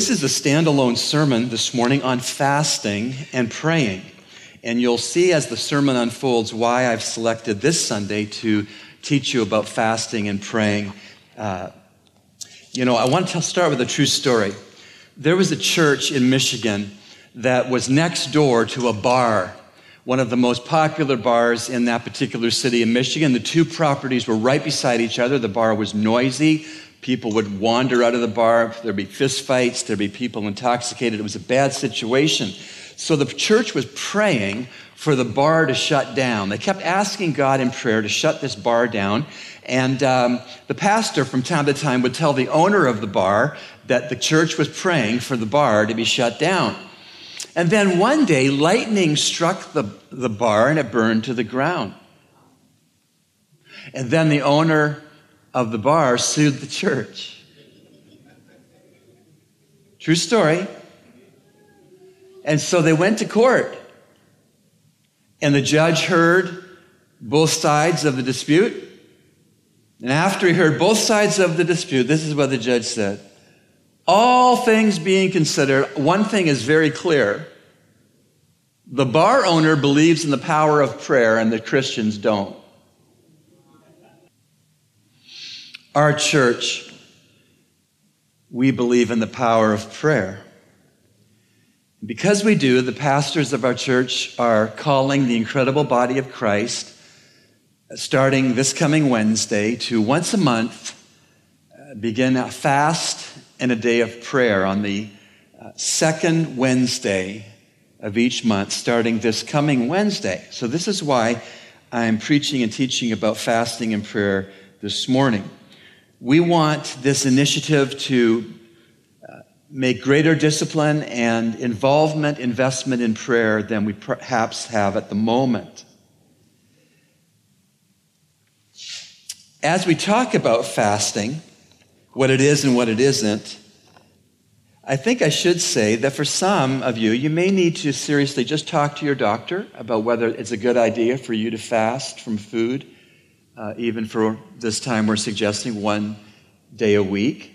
This is a standalone sermon this morning on fasting and praying. And you'll see as the sermon unfolds why I've selected this Sunday to teach you about fasting and praying. Uh, you know, I want to start with a true story. There was a church in Michigan that was next door to a bar, one of the most popular bars in that particular city in Michigan. The two properties were right beside each other. The bar was noisy. People would wander out of the bar. There'd be fistfights. There'd be people intoxicated. It was a bad situation. So the church was praying for the bar to shut down. They kept asking God in prayer to shut this bar down. And um, the pastor from time to time would tell the owner of the bar that the church was praying for the bar to be shut down. And then one day, lightning struck the, the bar and it burned to the ground. And then the owner of the bar sued the church. True story. And so they went to court. And the judge heard both sides of the dispute. And after he heard both sides of the dispute, this is what the judge said. All things being considered, one thing is very clear. The bar owner believes in the power of prayer, and the Christians don't. Our church, we believe in the power of prayer. Because we do, the pastors of our church are calling the incredible body of Christ, starting this coming Wednesday, to once a month uh, begin a fast and a day of prayer on the uh, second Wednesday of each month, starting this coming Wednesday. So, this is why I'm preaching and teaching about fasting and prayer this morning. We want this initiative to uh, make greater discipline and involvement, investment in prayer than we perhaps have at the moment. As we talk about fasting, what it is and what it isn't, I think I should say that for some of you, you may need to seriously just talk to your doctor about whether it's a good idea for you to fast from food uh, even for this time, we're suggesting one day a week.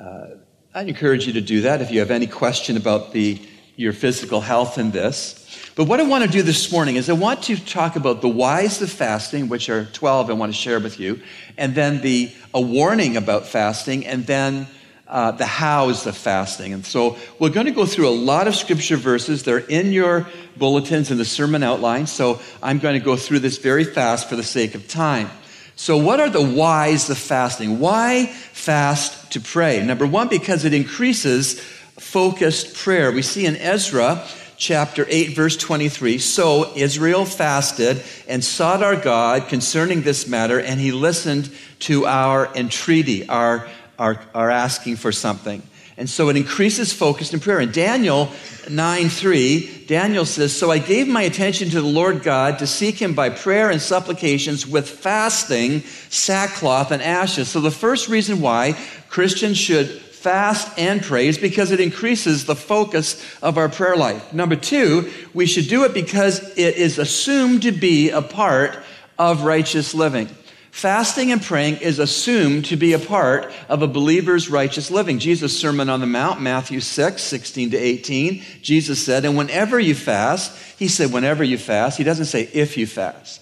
Uh, I'd encourage you to do that if you have any question about the, your physical health in this. But what I want to do this morning is I want to talk about the whys of fasting, which are 12 I want to share with you, and then the a warning about fasting, and then uh, the hows of fasting. And so we're going to go through a lot of scripture verses. They're in your bulletins in the sermon outline. So I'm going to go through this very fast for the sake of time. So, what are the whys of fasting? Why fast to pray? Number one, because it increases focused prayer. We see in Ezra chapter 8, verse 23 So Israel fasted and sought our God concerning this matter, and he listened to our entreaty, our are, are asking for something. And so it increases focus in prayer. In Daniel 9 3, Daniel says, So I gave my attention to the Lord God to seek him by prayer and supplications with fasting, sackcloth, and ashes. So the first reason why Christians should fast and pray is because it increases the focus of our prayer life. Number two, we should do it because it is assumed to be a part of righteous living. Fasting and praying is assumed to be a part of a believer's righteous living. Jesus' Sermon on the Mount, Matthew 6, 16 to 18, Jesus said, and whenever you fast, he said, whenever you fast, he doesn't say if you fast.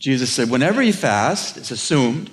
Jesus said, whenever you fast, it's assumed,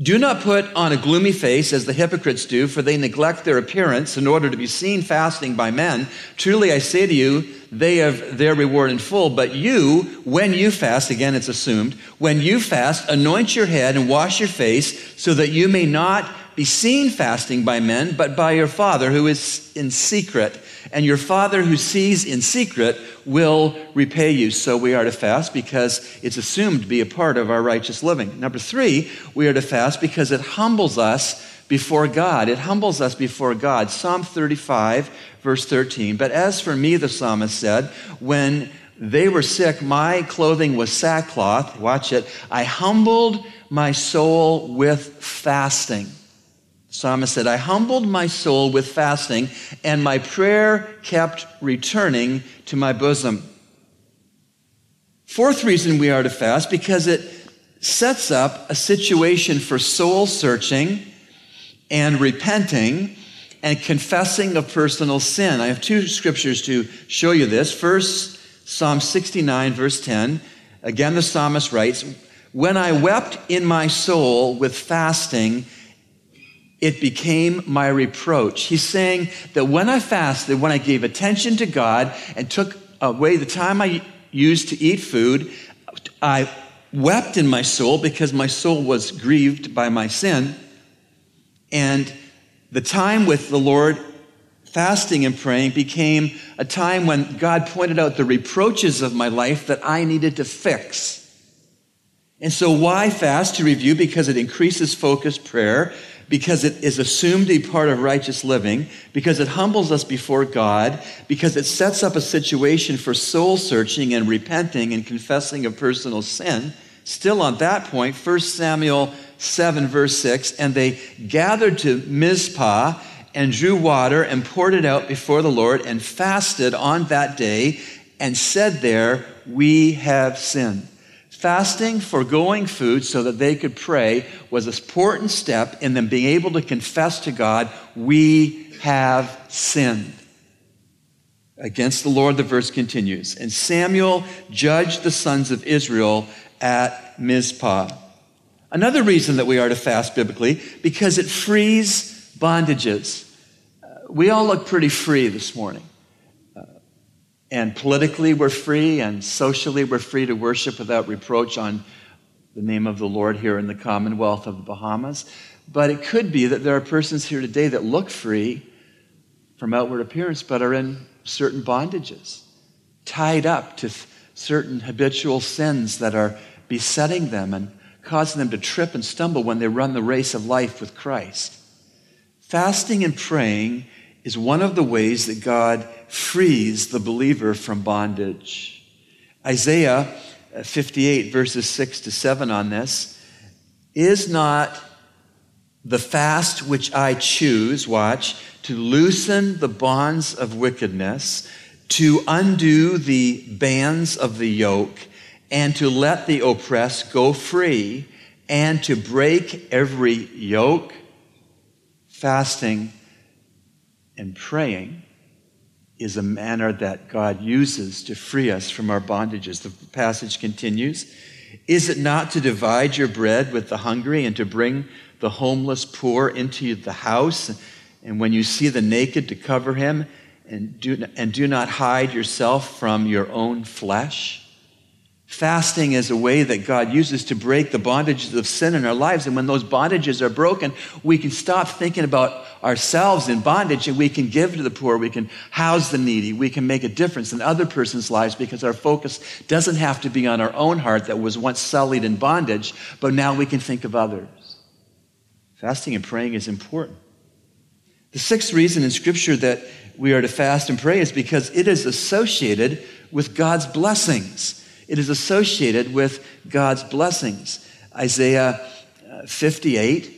do not put on a gloomy face as the hypocrites do, for they neglect their appearance in order to be seen fasting by men. Truly I say to you, they have their reward in full. But you, when you fast, again it's assumed, when you fast, anoint your head and wash your face, so that you may not be seen fasting by men, but by your Father who is in secret. And your Father who sees in secret will repay you. So we are to fast because it's assumed to be a part of our righteous living. Number three, we are to fast because it humbles us before God. It humbles us before God. Psalm 35, verse 13. But as for me, the psalmist said, when they were sick, my clothing was sackcloth. Watch it. I humbled my soul with fasting. Psalmist said, I humbled my soul with fasting, and my prayer kept returning to my bosom. Fourth reason we are to fast, because it sets up a situation for soul searching and repenting and confessing of personal sin. I have two scriptures to show you this. First, Psalm 69, verse 10. Again, the psalmist writes, When I wept in my soul with fasting, it became my reproach. He's saying that when I fasted, when I gave attention to God and took away the time I used to eat food, I wept in my soul because my soul was grieved by my sin. And the time with the Lord, fasting and praying, became a time when God pointed out the reproaches of my life that I needed to fix. And so, why fast? To review, because it increases focused prayer, because it is assumed a part of righteous living, because it humbles us before God, because it sets up a situation for soul searching and repenting and confessing of personal sin. Still on that point, 1 Samuel 7, verse 6, and they gathered to Mizpah and drew water and poured it out before the Lord and fasted on that day and said there, We have sinned. Fasting, foregoing food so that they could pray was an important step in them being able to confess to God, We have sinned. Against the Lord, the verse continues. And Samuel judged the sons of Israel at Mizpah. Another reason that we are to fast biblically, because it frees bondages. Uh, we all look pretty free this morning. And politically, we're free, and socially, we're free to worship without reproach on the name of the Lord here in the Commonwealth of the Bahamas. But it could be that there are persons here today that look free from outward appearance, but are in certain bondages, tied up to certain habitual sins that are besetting them and causing them to trip and stumble when they run the race of life with Christ. Fasting and praying is one of the ways that God frees the believer from bondage. Isaiah 58, verses 6 to 7 on this is not the fast which I choose, watch, to loosen the bonds of wickedness, to undo the bands of the yoke, and to let the oppressed go free, and to break every yoke, fasting and praying is a manner that God uses to free us from our bondages. The passage continues Is it not to divide your bread with the hungry and to bring the homeless poor into the house? And when you see the naked, to cover him and do, and do not hide yourself from your own flesh. Fasting is a way that God uses to break the bondages of sin in our lives. And when those bondages are broken, we can stop thinking about ourselves in bondage and we can give to the poor, we can house the needy, we can make a difference in other person's lives because our focus doesn't have to be on our own heart that was once sullied in bondage, but now we can think of others. Fasting and praying is important. The sixth reason in Scripture that we are to fast and pray is because it is associated with God's blessings. It is associated with God's blessings. Isaiah uh, 58,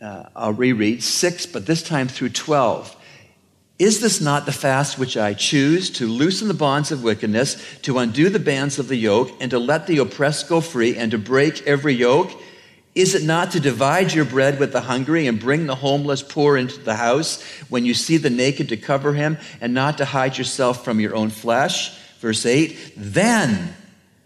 uh, I'll reread 6, but this time through 12. Is this not the fast which I choose to loosen the bonds of wickedness, to undo the bands of the yoke, and to let the oppressed go free, and to break every yoke? Is it not to divide your bread with the hungry and bring the homeless poor into the house when you see the naked to cover him and not to hide yourself from your own flesh? Verse 8 Then,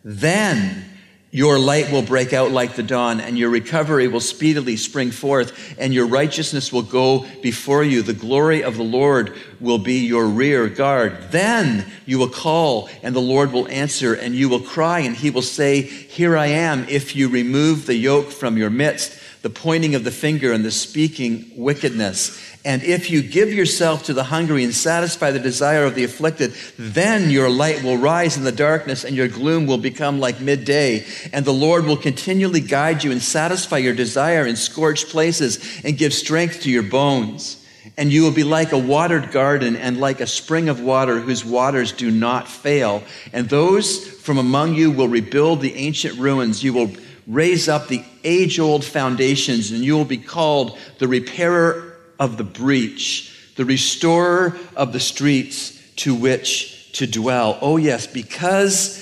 then your light will break out like the dawn, and your recovery will speedily spring forth, and your righteousness will go before you. The glory of the Lord will be your rear guard. Then you will call, and the Lord will answer, and you will cry, and he will say, Here I am, if you remove the yoke from your midst, the pointing of the finger and the speaking wickedness. And if you give yourself to the hungry and satisfy the desire of the afflicted, then your light will rise in the darkness and your gloom will become like midday. And the Lord will continually guide you and satisfy your desire in scorched places and give strength to your bones. And you will be like a watered garden and like a spring of water whose waters do not fail. And those from among you will rebuild the ancient ruins. You will raise up the age old foundations, and you will be called the repairer of the breach, the restorer of the streets to which to dwell. Oh, yes, because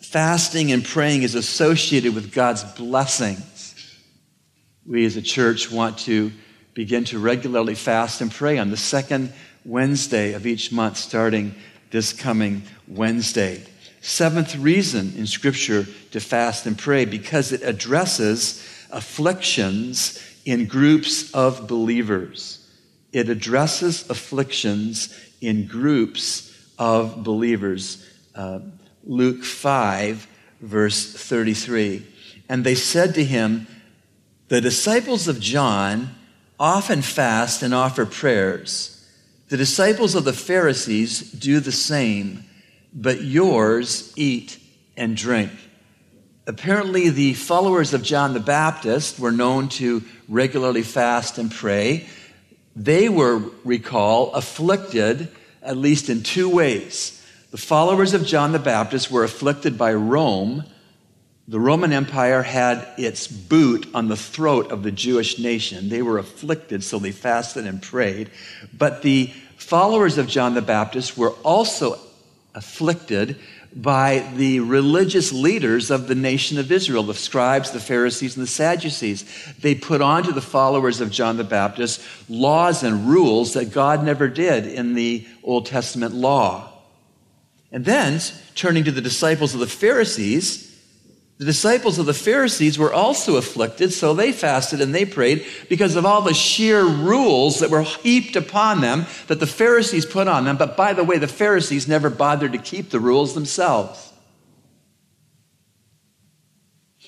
fasting and praying is associated with God's blessings, we as a church want to begin to regularly fast and pray on the second Wednesday of each month, starting this coming Wednesday. Seventh reason in Scripture to fast and pray because it addresses afflictions in groups of believers. It addresses afflictions in groups of believers. Uh, Luke 5, verse 33. And they said to him, The disciples of John often fast and offer prayers. The disciples of the Pharisees do the same, but yours eat and drink. Apparently, the followers of John the Baptist were known to regularly fast and pray. They were, recall, afflicted at least in two ways. The followers of John the Baptist were afflicted by Rome. The Roman Empire had its boot on the throat of the Jewish nation. They were afflicted, so they fasted and prayed. But the followers of John the Baptist were also afflicted by the religious leaders of the nation of Israel, the scribes, the Pharisees, and the Sadducees. They put onto the followers of John the Baptist laws and rules that God never did in the Old Testament law. And then, turning to the disciples of the Pharisees, the disciples of the Pharisees were also afflicted, so they fasted and they prayed because of all the sheer rules that were heaped upon them that the Pharisees put on them. But by the way, the Pharisees never bothered to keep the rules themselves.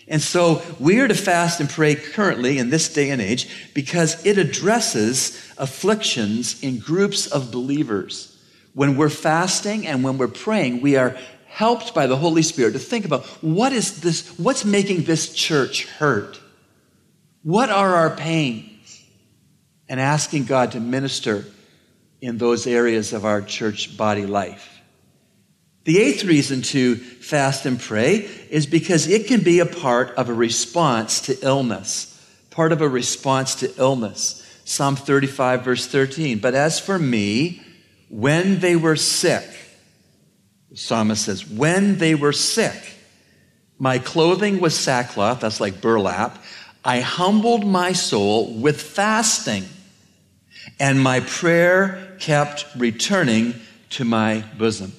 And so we are to fast and pray currently in this day and age because it addresses afflictions in groups of believers. When we're fasting and when we're praying, we are helped by the Holy Spirit to think about what is this, what's making this church hurt? What are our pains? And asking God to minister in those areas of our church body life. The eighth reason to fast and pray is because it can be a part of a response to illness. Part of a response to illness. Psalm 35, verse 13. But as for me, when they were sick, the psalmist says, When they were sick, my clothing was sackcloth, that's like burlap. I humbled my soul with fasting, and my prayer kept returning to my bosom.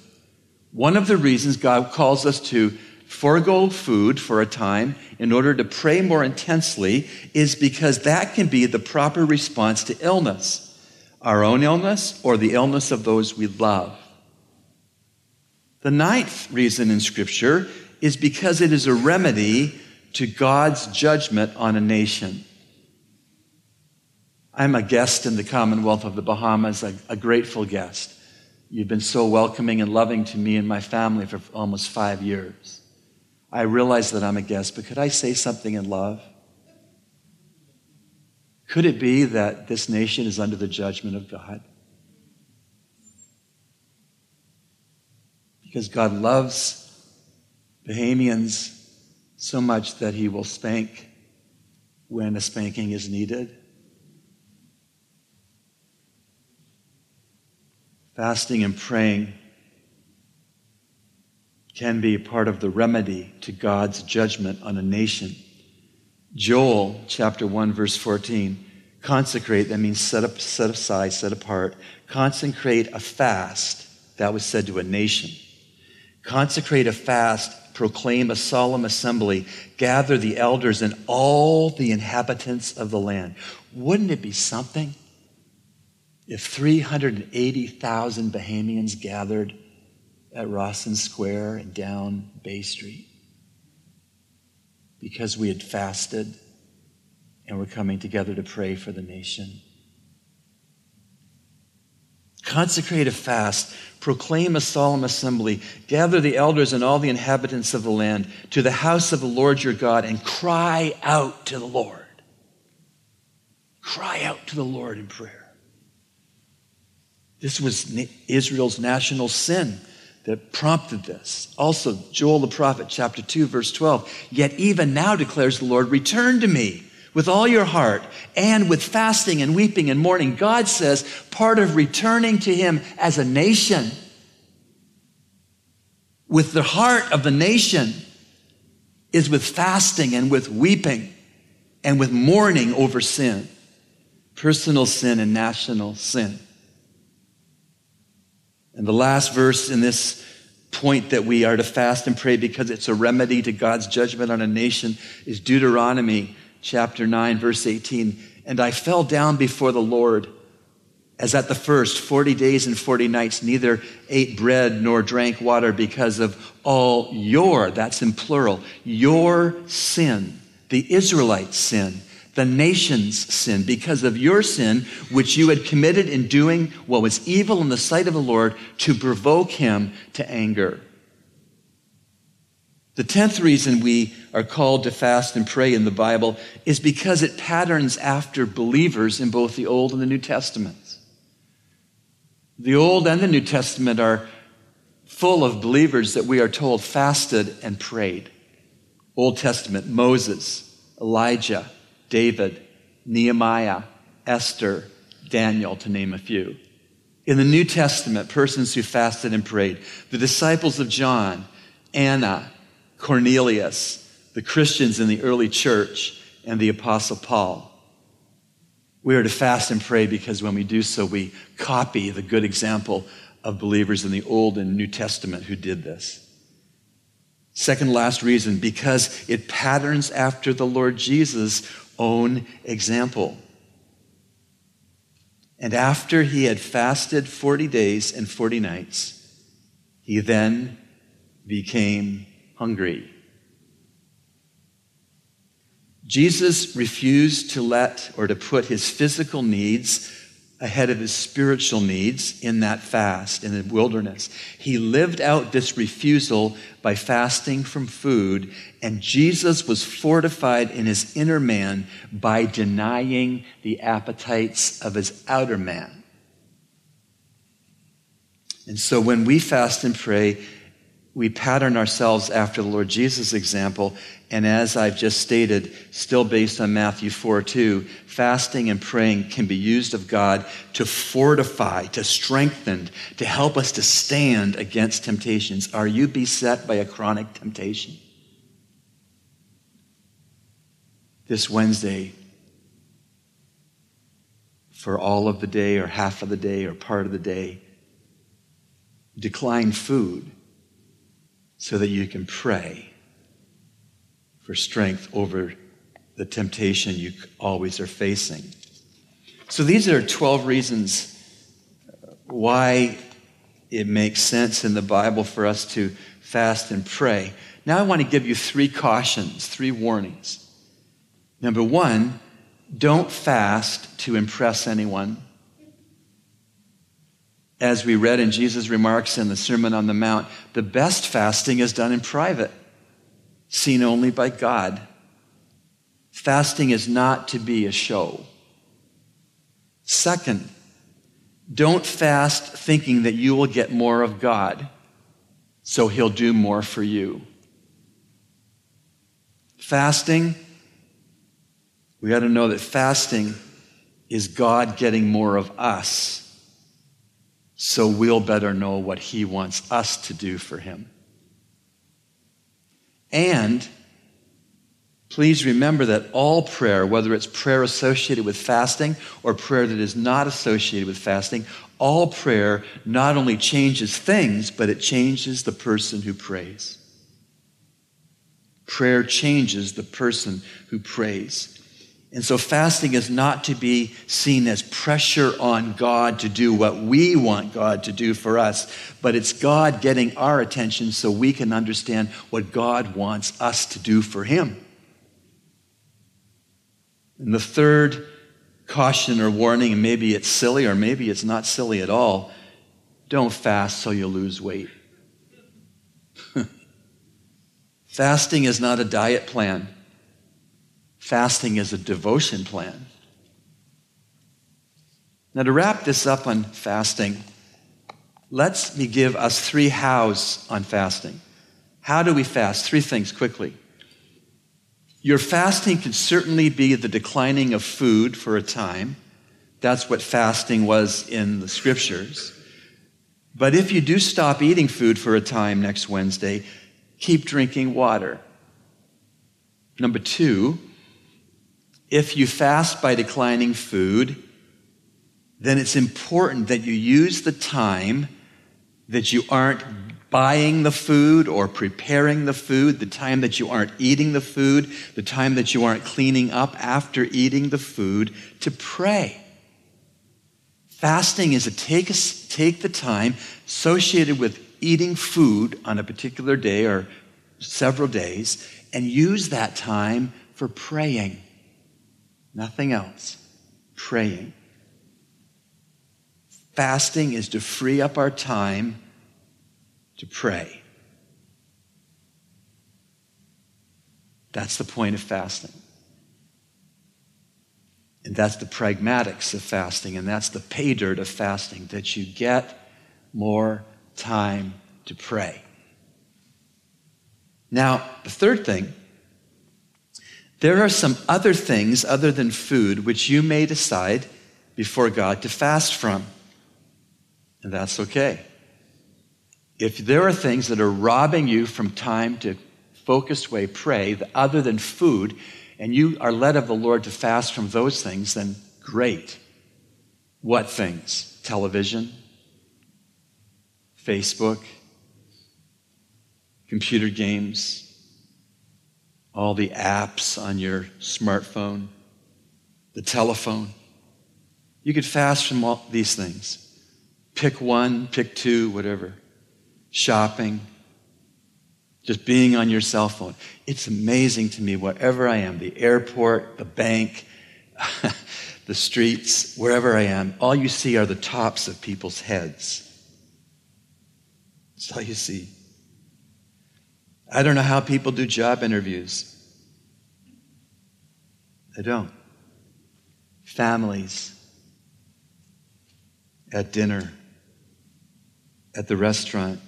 One of the reasons God calls us to forego food for a time in order to pray more intensely is because that can be the proper response to illness, our own illness or the illness of those we love. The ninth reason in Scripture is because it is a remedy to God's judgment on a nation. I'm a guest in the Commonwealth of the Bahamas, a, a, grateful guest. You've been so welcoming and loving to me and my family for almost five years. I realize that I'm a guest, but could I say something in love? Could it be that this nation is under the judgment of God? Because God loves Bahamians so much that he will spank when a spanking is needed. Fasting and praying can be part of the remedy to God's judgment on a nation. Joel chapter 1 verse 14 consecrate that means set up set aside set apart consecrate a fast that was said to a nation Consecrate a fast, proclaim a solemn assembly, gather the elders and all the inhabitants of the land. Wouldn't it be something if 380,000 Bahamians gathered at Rawson Square and down Bay Street? Because we had fasted and we're coming together to pray for the nation. Consecrate a fast, proclaim a solemn assembly, gather the elders and all the inhabitants of the land to the house of the Lord your God, and cry out to the Lord. Cry out to the Lord in prayer. This was Israel's national sin that prompted this. Also, Joel the prophet, chapter 2, verse 12. Yet even now declares the Lord, return to me with all your heart and with fasting and weeping and mourning. God says part of returning to Him as a nation, with the heart of the nation, is with fasting and with weeping and with mourning over sin. personal sin and national sin. And the last verse in this point that we are to fast and pray because it's a remedy to God's judgment on a nation is Deuteronomy chapter 9, verse 18. And I fell down before the Lord as at the first 40 days and 40 nights, neither ate bread nor drank water because of all your, that's in plural, your sin, the Israelites' sin, the nation's sin, because of your sin, which you had committed in doing what was evil in the sight of the Lord to provoke him to anger. The tenth reason we are called to fast and pray in the Bible is because it patterns after believers in both the Old and the New Testaments. The Old and the New Testament are full of believers that we are told fasted and prayed. Old Testament, Moses, Elijah, David, Nehemiah, Esther, Daniel, to name a few. In the New Testament, persons who fasted and prayed. The disciples of John, Anna, Cornelius, the Christians in the early church, and the Apostle Paul. We are to fast and pray because when we do so, we copy the good example of believers in the Old and New Testament who did this. Second last reason, because it patterns after the Lord Jesus' own example. And after he had fasted 40 days and 40 nights, he then became hungry. Jesus refused to let or to put his physical needs ahead of his spiritual needs in that fast in the wilderness. He lived out this refusal by fasting from food, and Jesus was fortified in his inner man by denying the appetites of his outer man. And so when we fast and pray, we pattern ourselves after the Lord Jesus' example. And as I've just stated, still based on Matthew 4 2, fasting and praying can be used of God to fortify, to strengthen, to help us to stand against temptations. Are you beset by a chronic temptation? This Wednesday, for all of the day, or half of the day, or part of the day, decline food so that you can pray for strength over the temptation you always are facing. So these are 12 reasons why it makes sense in the Bible for us to fast and pray. Now I want to give you three cautions, three warnings. Number one, don't fast to impress anyone as we read in Jesus' remarks in the Sermon on the Mount, the best fasting is done in private, seen only by God. Fasting is not to be a show. Second, don't fast thinking that you will get more of God, so He'll do more for you. Fasting, we got to know that fasting is God getting more of us so we'll better know what He wants us to do for Him. And please remember that all prayer, whether it's prayer associated with fasting or prayer that is not associated with fasting, all prayer not only changes things, but it changes the person who prays. Prayer changes the person who prays. And so fasting is not to be seen as pressure on God to do what we want God to do for us, but it's God getting our attention so we can understand what God wants us to do for Him. And the third caution or warning, and maybe it's silly or maybe it's not silly at all don't fast so you lose weight. Fasting is not a diet plan. Fasting is a devotion plan. Now, to wrap this up on fasting, let me give us three hows on fasting. How do we fast? Three things quickly. Your fasting can certainly be the declining of food for a time. That's what fasting was in the scriptures. But if you do stop eating food for a time next Wednesday, keep drinking water. Number two, if you fast by declining food, then it's important that you use the time that you aren't buying the food or preparing the food, the time that you aren't eating the food, the time that you aren't cleaning up after eating the food to pray. Fasting is to take, a, take the time associated with eating food on a particular day or several days and use that time for praying. Nothing else. Praying. Fasting is to free up our time to pray. That's the point of fasting. And that's the pragmatics of fasting, and that's the pay dirt of fasting, that you get more time to pray. Now, the third thing, there are some other things other than food which you may decide before God to fast from. And that's okay. If there are things that are robbing you from time to focused way pray other than food, and you are led of the Lord to fast from those things, then great. What things? Television, Facebook, computer games, all the apps on your smartphone, the telephone. You could fast from all these things. Pick one, pick two, whatever. Shopping, just being on your cell phone. It's amazing to me, wherever I am the airport, the bank, the streets, wherever I am all you see are the tops of people's heads. That's all you see. I don't know how people do job interviews. I don't. Families at dinner, at the restaurant,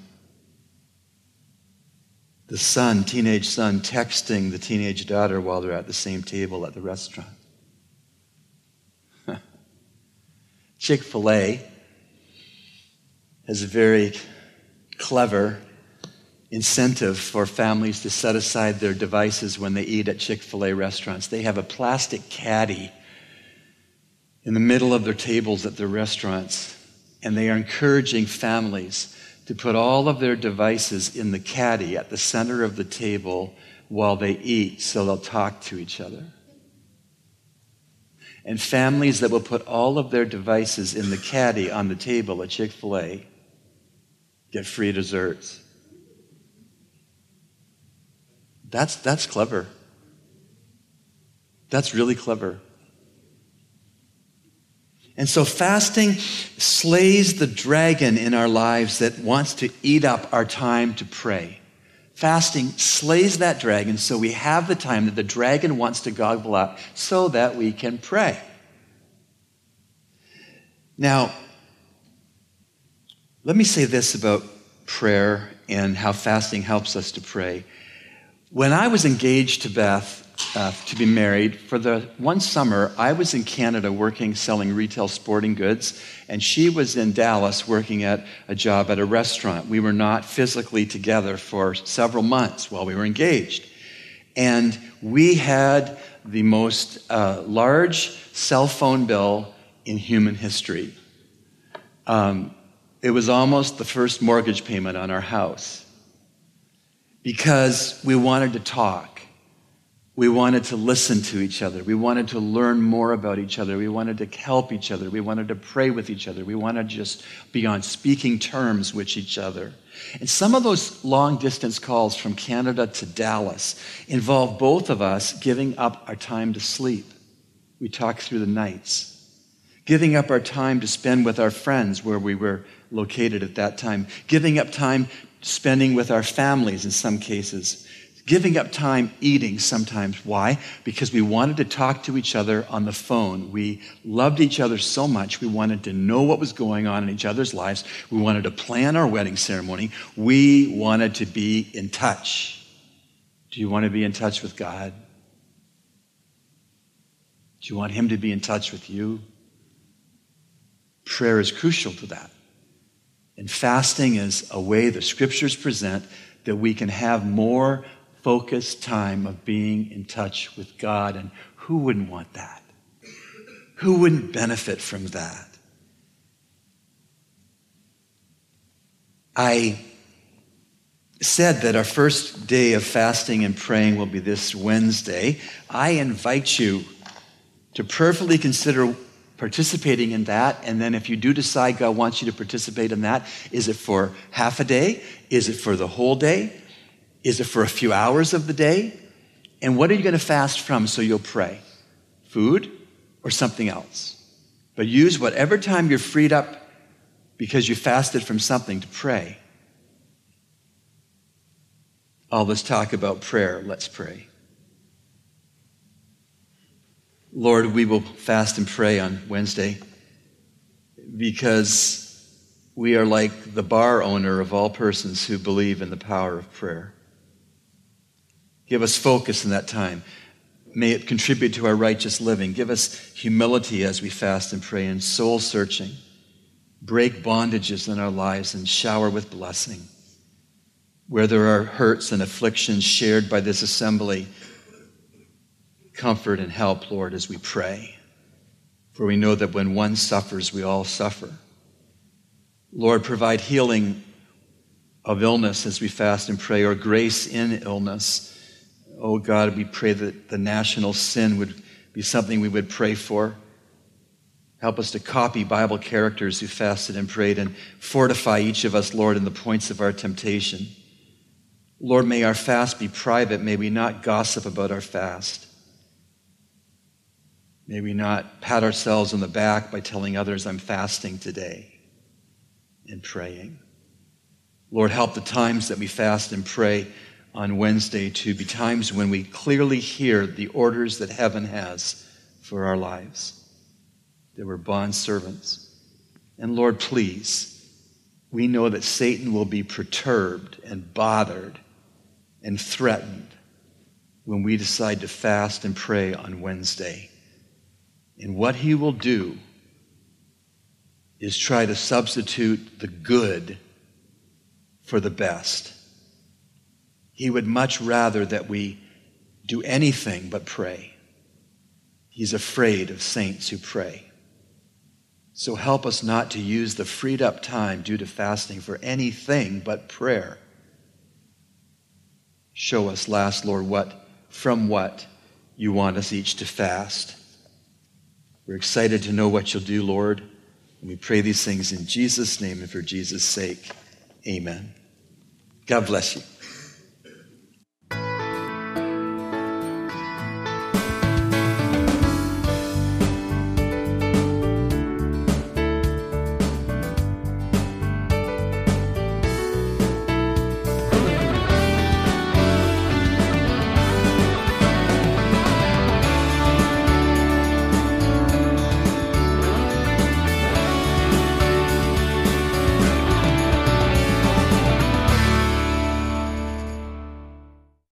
the son, teenage son, texting the teenage daughter while they're at the same table at the restaurant. Chick fil A has a very clever incentive for families to set aside their devices when they eat at Chick fil A restaurants. They have a plastic caddy in the middle of their tables at their restaurants, and they are encouraging families to put all of their devices in the caddy at the center of the table while they eat so they'll talk to each other. And families that will put all of their devices in the caddy on the table at Chick fil A get free desserts. That's, that's clever. That's really clever. And so fasting slays the dragon in our lives that wants to eat up our time to pray. Fasting slays that dragon so we have the time that the dragon wants to gobble up so that we can pray. Now, let me say this about prayer and how fasting helps us to pray. When I was engaged to Beth, uh, to be married. For the one summer, I was in Canada working, selling retail sporting goods, and she was in Dallas working at a job at a restaurant. We were not physically together for several months while we were engaged. And we had the most uh, large cell phone bill in human history. Um, it was almost the first mortgage payment on our house because we wanted to talk we wanted to listen to each other. We wanted to learn more about each other. We wanted to help each other. We wanted to pray with each other. We wanted to just be on speaking terms with each other. And some of those long distance calls from Canada to Dallas involved both of us giving up our time to sleep. We talked through the nights. Giving up our time to spend with our friends where we were located at that time. Giving up time spending with our families in some cases giving up time eating sometimes. Why? Because we wanted to talk to each other on the phone. We loved each other so much. We wanted to know what was going on in each other's lives. We wanted to plan our wedding ceremony. We wanted to be in touch. Do you want to be in touch with God? Do you want Him to be in touch with you? Prayer is crucial to that. And fasting is a way the scriptures present that we can have more focused time of being in touch with God. And who wouldn't want that? Who wouldn't benefit from that? I said that our first day of fasting and praying will be this Wednesday. I invite you to prayerfully consider participating in that. And then if you do decide God wants you to participate in that, is it for half a day? Is it for the whole day? Is it for a few hours of the day? And what are you going to fast from so you'll pray? Food or something else? But use whatever time you're freed up because you fasted from something to pray. All this talk about prayer, let's pray. Lord, we will fast and pray on Wednesday because we are like the bar owner of all persons who believe in the power of prayer. Give us focus in that time. May it contribute to our righteous living. Give us humility as we fast and pray and soul searching. Break bondages in our lives and shower with blessing. Where there are hurts and afflictions shared by this assembly, comfort and help, Lord, as we pray. For we know that when one suffers, we all suffer. Lord, provide healing of illness as we fast and pray, or grace in illness Oh God, we pray that the national sin would be something we would pray for. Help us to copy Bible characters who fasted and prayed and fortify each of us, Lord, in the points of our temptation. Lord, may our fast be private. May we not gossip about our fast. May we not pat ourselves on the back by telling others, I'm fasting today and praying. Lord, help the times that we fast and pray on Wednesday to be times when we clearly hear the orders that heaven has for our lives. That we're bond servants. And Lord, please, we know that Satan will be perturbed and bothered and threatened when we decide to fast and pray on Wednesday. And what he will do is try to substitute the good for the best. He would much rather that we do anything but pray. He's afraid of saints who pray. So help us not to use the freed up time due to fasting for anything but prayer. Show us, last Lord, what from what you want us each to fast. We're excited to know what you'll do, Lord. And we pray these things in Jesus' name and for Jesus' sake. Amen. God bless you.